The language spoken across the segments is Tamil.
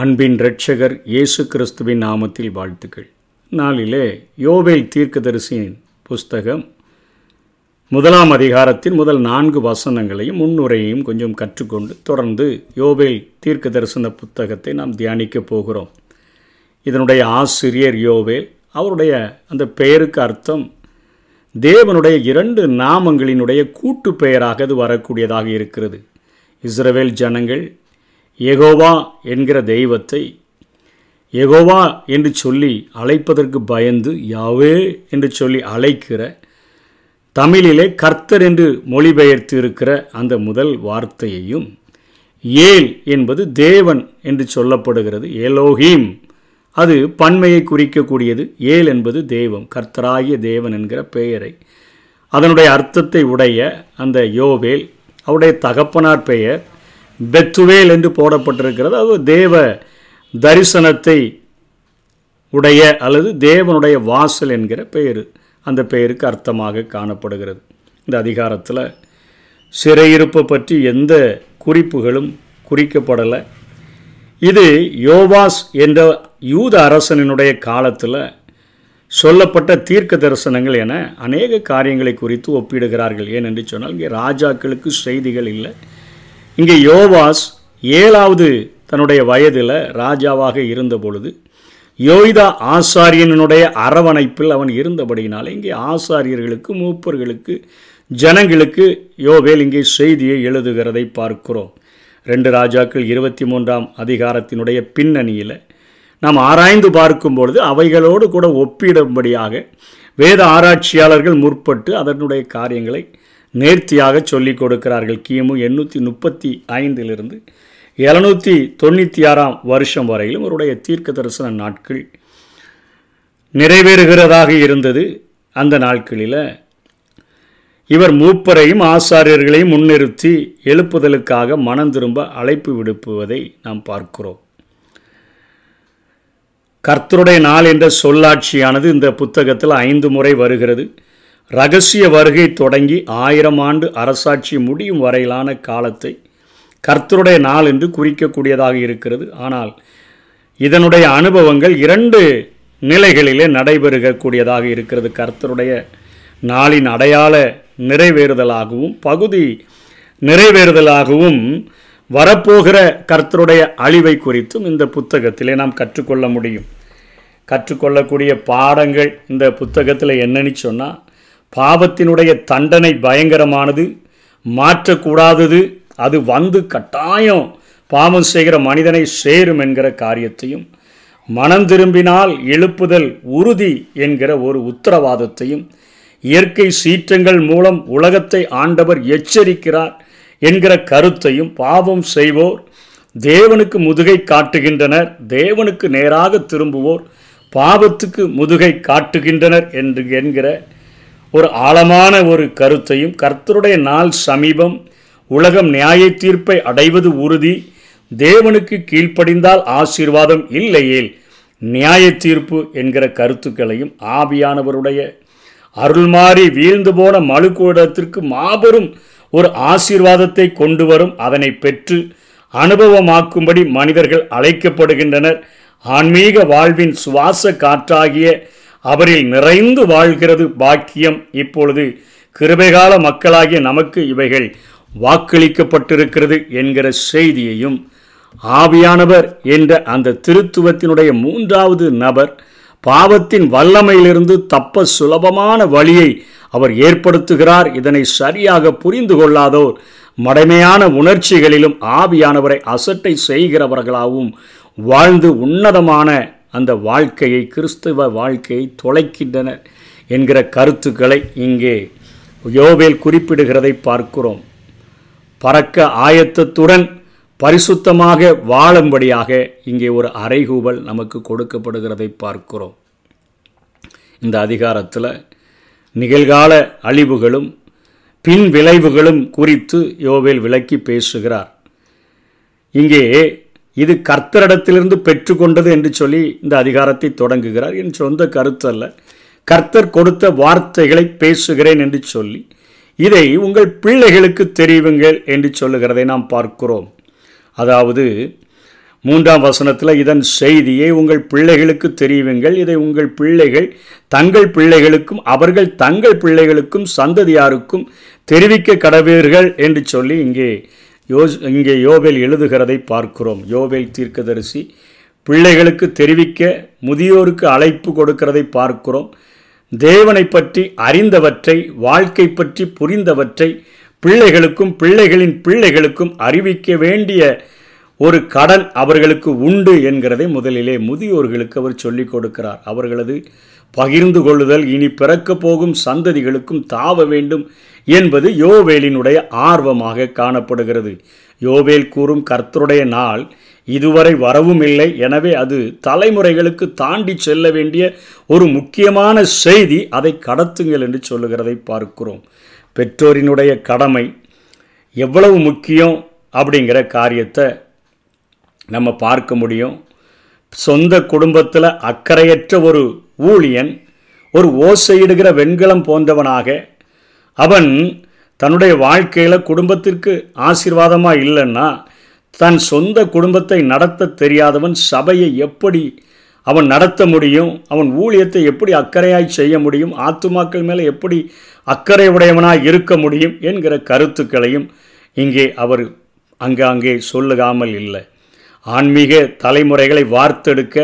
அன்பின் இரட்சகர் இயேசு கிறிஸ்துவின் நாமத்தில் வாழ்த்துக்கள். நாளிலே யோவேல் தீர்க்கதரிசியின் புஸ்தகம் முதலாம் அதிகாரத்தின் முதல் நான்கு வசனங்களையும் முன்னுரையையும் கொஞ்சம் கற்றுக்கொண்டு தொடர்ந்து யோவேல் தீர்க்க தரிசன புத்தகத்தை நாம் தியானிக்கப் போகிறோம். இதனுடைய ஆசிரியர் யோவேல் அவருடைய அந்த பெயருக்கு அர்த்தம் தேவனுடைய இரண்டு நாமங்களினுடைய கூட்டு பெயராக அது வரக்கூடியதாக இருக்கிறது. இஸ்ரவேல் ஜனங்கள் எகோவா என்கிற தெய்வத்தை எகோவா என்று சொல்லி அழைப்பதற்கு பயந்து யாவே என்று சொல்லி அழைக்கிற தமிழிலே கர்த்தர் என்று மொழிபெயர்த்து இருக்கிற அந்த முதல் வார்த்தையையும் ஏல் என்பது தேவன் என்று சொல்லப்படுகிறது ஏலோஹீம் அது பன்மையை குறிக்கக்கூடியது ஏல் என்பது தெய்வம் கர்த்தராகிய தேவன் என்கிற பெயரை. அதனுடைய அர்த்தத்தை உடைய அந்த யோவேல் அவருடைய தகப்பனார் பெயர் பெத்துவேல் என்று போடப்பட்டிருக்கிறது. அது தேவ தரிசனத்தை உடைய அல்லது தேவனுடைய வாசல் என்கிற பெயர். அந்த பெயருக்கு அர்த்தமாக காணப்படுகிறது. இந்த அதிகாரத்தில் சிறையிருப்பு பற்றி எந்த குறிப்புகளும் குறிக்கப்படலை. இது யோவாஸ் என்ற யூத அரசனினுடைய காலத்தில் சொல்லப்பட்ட தீர்க்க தரிசனங்கள் என அநேக காரியங்களை குறித்து ஒப்பிடுகிறார்கள். ஏனென்று சொன்னால் இங்கே ராஜாக்களுக்கு செய்திகள் இல்லை. இங்கே யோவாஸ் ஏழாவது தன்னுடைய வயதில் ராஜாவாக இருந்த பொழுது யோய்தா ஆசாரியனுடைய அரவணைப்பில் அவன் இருந்தபடியினால் இங்கே ஆசாரியர்களுக்கு மூப்பர்களுக்கு ஜனங்களுக்கு யோவேல் இங்கே செய்தியை எழுதுகிறதை பார்க்கிறோம். ரெண்டு ராஜாக்கள் இருபத்தி மூன்றாம் அதிகாரத்தினுடைய பின்னணியில் நாம் ஆராய்ந்து பார்க்கும் பொழுது அவைகளோடு கூட ஒப்பிடும்படியாக வேத ஆராய்ச்சியாளர்கள் முற்பட்டு அதனுடைய காரியங்களை நேர்த்தியாக சொல்லிக் கொடுக்கிறார்கள். கிமு எண்ணூற்றி முப்பத்தி ஐந்திலிருந்து எழுநூற்றி தொண்ணூற்றி ஆறாம் வருஷம் வரையிலும் அவருடைய தீர்க்க தரிசன நாட்கள் நிறைவேறுகிறதாக இருந்தது. அந்த நாட்களில் இவர் மூப்பரையும் ஆசாரியர்களையும் முன்னிறுத்தி எழுப்புதலுக்காக மனம் திரும்ப அழைப்பு விடுப்புவதை நாம் பார்க்கிறோம். கர்த்தருடைய நாள் என்ற சொல்லாட்சியானது இந்த புத்தகத்தில் ஐந்து முறை வருகிறது. ரகசிய வருகை தொடங்கி ஆயிரம் ஆண்டு அரசாட்சி முடியும் வரையிலான காலத்தை கர்த்தருடைய நாள் என்று குறிக்கக்கூடியதாக இருக்கிறது. ஆனால் இதனுடைய அனுபவங்கள் இரண்டு நிலைகளிலே நடைபெறக்கூடியதாக இருக்கிறது. கர்த்தருடைய நாளின் அடையாள நிறைவேறுதலாகவும் பகுதி நிறைவேறுதலாகவும் வரப்போகிற கர்த்தருடைய அழிவை குறித்தும் இந்த புத்தகத்திலே நாம் கற்றுக்கொள்ள முடியும். கற்றுக்கொள்ளக்கூடிய பாடங்கள் இந்த புத்தகத்தில் என்னன்னு சொன்னால் பாவத்தினுடைய தண்டனை பயங்கரமானது மாற்றக்கூடாதது அது வந்து கட்டாயம் பாவம் செய்கிற மனிதனை சேரும் என்கிற காரியத்தையும் மனம் திரும்பினால் எழுப்புதல் உறுதி என்கிற ஒரு உத்தரவாதத்தையும் இயற்கை சீற்றங்கள் மூலம் உலகத்தை ஆண்டவர் எச்சரிக்கிறார் என்கிற கருத்தையும் பாவம் செய்வோர் தேவனுக்கு முதுகை காட்டுகின்றனர் தேவனுக்கு நேராக திரும்புவோர் பாவத்துக்கு முதுகை காட்டுகின்றனர் என்று என்கிற ஒரு ஆழமான ஒரு கருத்தையும் கர்த்தருடைய நாள் சமீபம் உலகம் நியாய தீர்ப்பை அடைவது உறுதி தேவனுக்கு கீழ்ப்படிந்தால் ஆசீர்வாதம் இல்லையேல் நியாய தீர்ப்பு என்கிற கருத்துக்களையும் ஆவியானவருடைய அருள்மாறி வீழ்ந்து போன மழுக்கூடத்திற்கு மாபெரும் ஒரு ஆசீர்வாதத்தை கொண்டு வரும் அதனை பெற்று அனுபவமாக்கும்படி மனிதர்கள் அழைக்கப்படுகின்றனர். ஆன்மீக வாழ்வின் சுவாச காற்றாகிய அவரில் நிறைந்து வாழ்கிறது பாக்கியம். இப்பொழுது கிருபைகால மக்களாகிய நமக்கு இவைகள் வாக்களிக்கப்பட்டிருக்கிறது என்கிற செய்தியையும் ஆவியானவர் என்ற அந்த திருத்துவத்தினுடைய மூன்றாவது நபர் பாவத்தின் வல்லமையிலிருந்து தப்ப சுலபமான வழியை அவர் ஏற்படுத்துகிறார். இதனை சரியாக புரிந்து கொள்ளாதோர் மடமையான உணர்ச்சிகளிலும் ஆவியானவரை அசட்டை செய்கிறவர்களாகவும் வாழ்ந்து உன்னதமான அந்த வாழ்க்கையை கிறிஸ்துவ வாழ்க்கையை தொலைக்கின்றனர் என்கிற கருத்துக்களை இங்கே யோவேல் குறிப்பிடுகிறதை பார்க்கிறோம். பறக்க ஆயத்தத்துடன் பரிசுத்தமாக வாழும்படியாக இங்கே ஒரு அறைகூவல் நமக்கு கொடுக்கப்படுகிறதை பார்க்கிறோம். இந்த அதிகாரத்தில் நிகழ்கால அழிவுகளும் பின் விளைவுகளும் குறித்து யோவேல் விளக்கி பேசுகிறார். இங்கே இது கர்த்தரிடத்திலிருந்து பெற்றுக்கொண்டது என்று சொல்லி இந்த அதிகாரத்தை தொடங்குகிறார். என் சொந்த கருத்து அல்ல கர்த்தர் கொடுத்த வார்த்தைகளை பேசுகிறேன் என்று சொல்லி இதை உங்கள் பிள்ளைகளுக்கு தெரியுங்கள் என்று சொல்லுகிறதை நாம் பார்க்கிறோம். அதாவது மூன்றாம் வசனத்தில் இதன் செய்தியை உங்கள் பிள்ளைகளுக்கு தெரியுங்கள் இதை உங்கள் பிள்ளைகள் தங்கள் பிள்ளைகளுக்கும் அவர்கள் தங்கள் பிள்ளைகளுக்கும் சந்ததியாருக்கும் தெரிவிக்க கடவீர்கள் என்று சொல்லி இங்கே யோஸ் இங்கே யோபேல் எழுதுகிறதை பார்க்கிறோம். யோபேல் தீர்க்கதரிசி பிள்ளைகளுக்கு தெரிவிக்க முதியோருக்கு அழைப்பு கொடுக்கிறதை பார்க்கிறோம். தேவனை பற்றி அறிந்தவற்றை வாழ்க்கை பற்றி புரிந்தவற்றை பிள்ளைகளுக்கும் பிள்ளைகளின் பிள்ளைகளுக்கும் அறிவிக்க வேண்டிய ஒரு கடன் அவர்களுக்கு உண்டு என்கிறதை முதலிலே முதியோர்களுக்கு அவர் சொல்லிக் கொடுக்கிறார். அவர்களது பகிர்ந்து கொள்ளுதல் இனி பிறக்கப் போகும் சந்ததிகளுக்கும் தாவ வேண்டும் என்பது யோவேலினுடைய ஆர்வமாக காணப்படுகிறது. யோவேல் கூறும் கர்த்தருடைய நாள் இதுவரை வரவும் இல்லை. எனவே அது தலைமுறைகளுக்கு தாண்டி செல்ல வேண்டிய ஒரு முக்கியமான செய்தி. அதை கடத்துங்கள் என்று சொல்லுகிறதை பார்க்கிறோம். பெற்றோரினுடைய கடமை எவ்வளவு முக்கியம் அப்படிங்கிற காரியத்தை நம்ம பார்க்க முடியும். சொந்த குடும்பத்தில் அக்கறையற்ற ஒரு ஊழியன் ஒரு ஓசையிடுகிற வெண்கலம் போன்றவனாக அவன் தன்னுடைய வாழ்க்கையில் குடும்பத்திற்கு ஆசீர்வாதமாக இல்லைன்னா தன் சொந்த குடும்பத்தை நடத்த தெரியாதவன் சபையை எப்படி அவன் நடத்த முடியும் அவன் ஊழியத்தை எப்படி அக்கறையாய் செய்ய முடியும் ஆத்துமாக்கள் மேலே எப்படி அக்கறை உடையவனாய் இருக்க முடியும் என்கிற கருத்துக்களையும் இங்கே அவர் அங்காங்கே சொல்லுகாமல் இல்லை. ஆன்மீக தலைமுறைகளை வார்த்தெடுக்க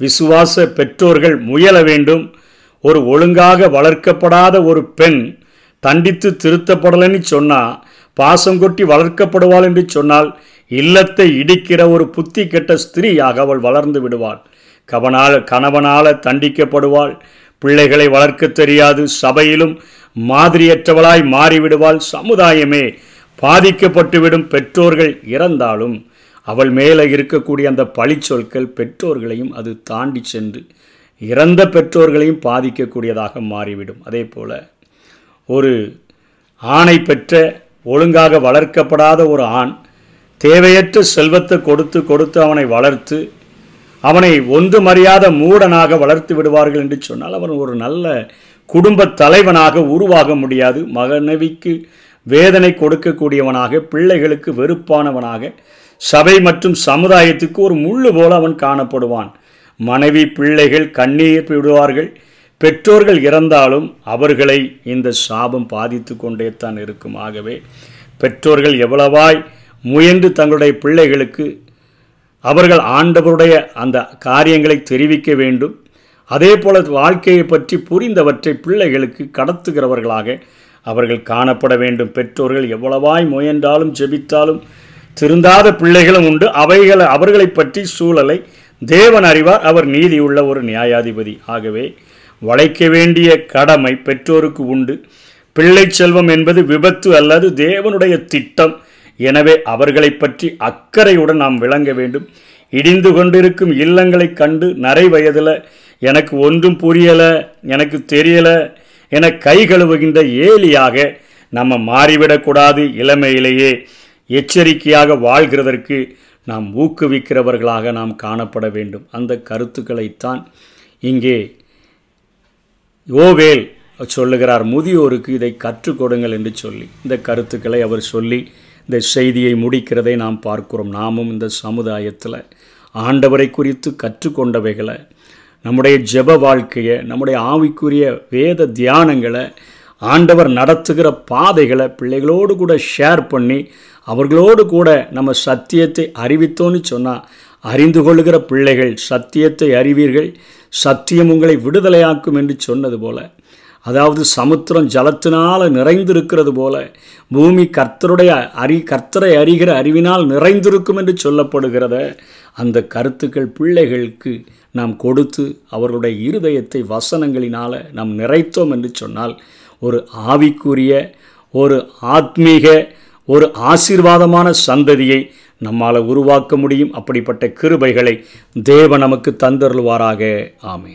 விசுவாச பெற்றோர்கள் முயல வேண்டும். ஒரு ஒழுங்காக வளர்க்கப்படாத ஒரு பெண் தண்டித்து திருத்தப்படலைன்னு சொன்னால் பாசம் கொட்டி வளர்க்கப்படுவாள் என்று சொன்னால் இல்லத்தை இடிக்கிற ஒரு புத்தி கெட்ட ஸ்திரீயாக அவள் வளர்ந்து விடுவாள். கவனால் கணவனால் தண்டிக்கப்படுவாள். பிள்ளைகளை வளர்க்க தெரியாது. சபையிலும் மாதிரியற்றவளாய் மாறிவிடுவாள். சமுதாயமே பாதிக்கப்பட்டுவிடும் பெற்றோர்கள் இறந்தாலும் அவள் மேலே இருக்கக்கூடிய அந்த பழிச்சொற்கள் பெற்றோர்களையும் அது தாண்டி சென்று இறந்த பெற்றோர்களையும் பாதிக்கக்கூடியதாக மாறிவிடும். அதே போல் ஒரு ஆணை பெற்ற ஒழுங்காக வளர்க்கப்படாத ஒரு ஆண் தேவையற்ற செல்வத்தை கொடுத்து கொடுத்து அவனை வளர்த்து அவனை ஒன்று மறியாத மூடனாக வளர்த்து விடுவார்கள் என்று சொன்னால் அவன் ஒரு நல்ல குடும்ப தலைவனாக உருவாக முடியாது. மகனவிக்கு வேதனை கொடுக்கக்கூடியவனாக பிள்ளைகளுக்கு வெறுப்பானவனாக சபை மற்றும் சமுதாயத்துக்கு ஒரு முள்ளு போல அவன் காணப்படுவான். மனைவி பிள்ளைகள் கண்ணீர் விடுவார்கள். பெற்றோர்கள் இறந்தாலும் அவர்களை இந்த சாபம் பாதித்து கொண்டே தான் இருக்கும். ஆகவே பெற்றோர்கள் எவ்வளவாய் முயன்று தங்களுடைய பிள்ளைகளுக்கு அவர்கள் ஆண்டவருடைய அந்த காரியங்களை தெரிவிக்க வேண்டும். அதே போல வாழ்க்கையை பற்றி புரிந்தவற்றை பிள்ளைகளுக்கு கடத்துகிறவர்களாக அவர்கள் காணப்பட வேண்டும். பெற்றோர்கள் எவ்வளவாய் முயன்றாலும் ஜெபித்தாலும் திருந்தாத பிள்ளைகளும் உண்டு. அவைகளை அவர்களை பற்றி சூழலை தேவன் அறிவார். அவர் நீதியுள்ள ஒரு நியாயாதிபதி. ஆகவே வளைக்க வேண்டிய கடமை பெற்றோருக்கு உண்டு. பிள்ளை செல்வம் என்பது விபத்து அல்லது தேவனுடைய திட்டம். எனவே அவர்களை பற்றி அக்கறையுடன் நாம் விளங்க வேண்டும். இடிந்து கொண்டிருக்கும் இல்லங்களை கண்டு நரை வயதில் எனக்கு ஒன்றும் புரியலை எனக்கு தெரியலை என கை கழுவுகின்ற ஏலியாக நம்ம மாறிவிடக்கூடாது இளமையிலேயே. எச்சரிக்கையாக வாழ்கிறதற்கு நாம் ஊக்குவிக்கிறவர்களாக நாம் காணப்பட வேண்டும். அந்த கருத்துக்களைத்தான் இங்கே ஓவேல் சொல்லுகிறார். முதியோருக்கு இதை கற்றுக் கொடுங்கள் என்று சொல்லி. இந்த கருத்துக்களை அவர் சொல்லி இந்த செய்தியை முடிக்கிறதை நாம் பார்க்கிறோம். நாமும் இந்த சமுதாயத்தில் ஆண்டவரை குறித்து கற்றுக்கொண்டவைகளை நம்முடைய ஜெப வாழ்க்கையை நம்முடைய ஆவிக்குரிய வேத தியானங்களை ஆண்டவர் நடத்துகிற பாதைகளை பிள்ளைகளோடு கூட ஷேர் பண்ணி அவர்களோடு கூட நம்ம சத்தியத்தை அறிவித்தோன்னு சொன்னால் அறிந்து கொள்கிற பிள்ளைகள் சத்தியத்தை அறிவீர்கள் சத்தியம் உங்களை விடுதலையாக்கும் என்று சொன்னது போல அதாவது சமுத்திரம் ஜலத்தினால் நிறைந்திருக்கிறது போல பூமி கர்த்தருடைய அறி கர்த்தரை அறிகிற அறிவினால் நிறைந்திருக்கும் என்று சொல்லப்படுகிறத அந்த கருத்துக்கள் பிள்ளைகளுக்கு நாம் கொடுத்து அவர்களுடைய இருதயத்தை வசனங்களினால் நாம் நிறைத்தோம் என்று சொன்னால் ஒரு ஆவிக்குரிய ஒரு ஆத்மீக ஒரு ஆசீர்வாதமான சந்ததியை நம்மால் உருவாக்க முடியும். அப்படிப்பட்ட கிருபைகளை தேவ நமக்கு தந்தருள்வாராக. ஆமை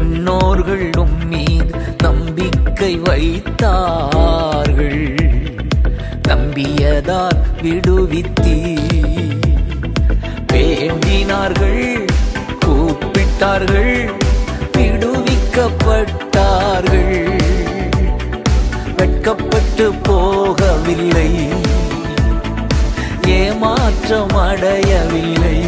மீது நம்பிக்கை வைத்தார்கள். நம்பியதால் விடுவித்தீ வேண்டினார்கள் கூப்பிட்டார்கள் விடுவிக்கப்பட்டார்கள். வெட்கப்பட்டு போகவில்லை. ஏமாற்றம் அடையவில்லை.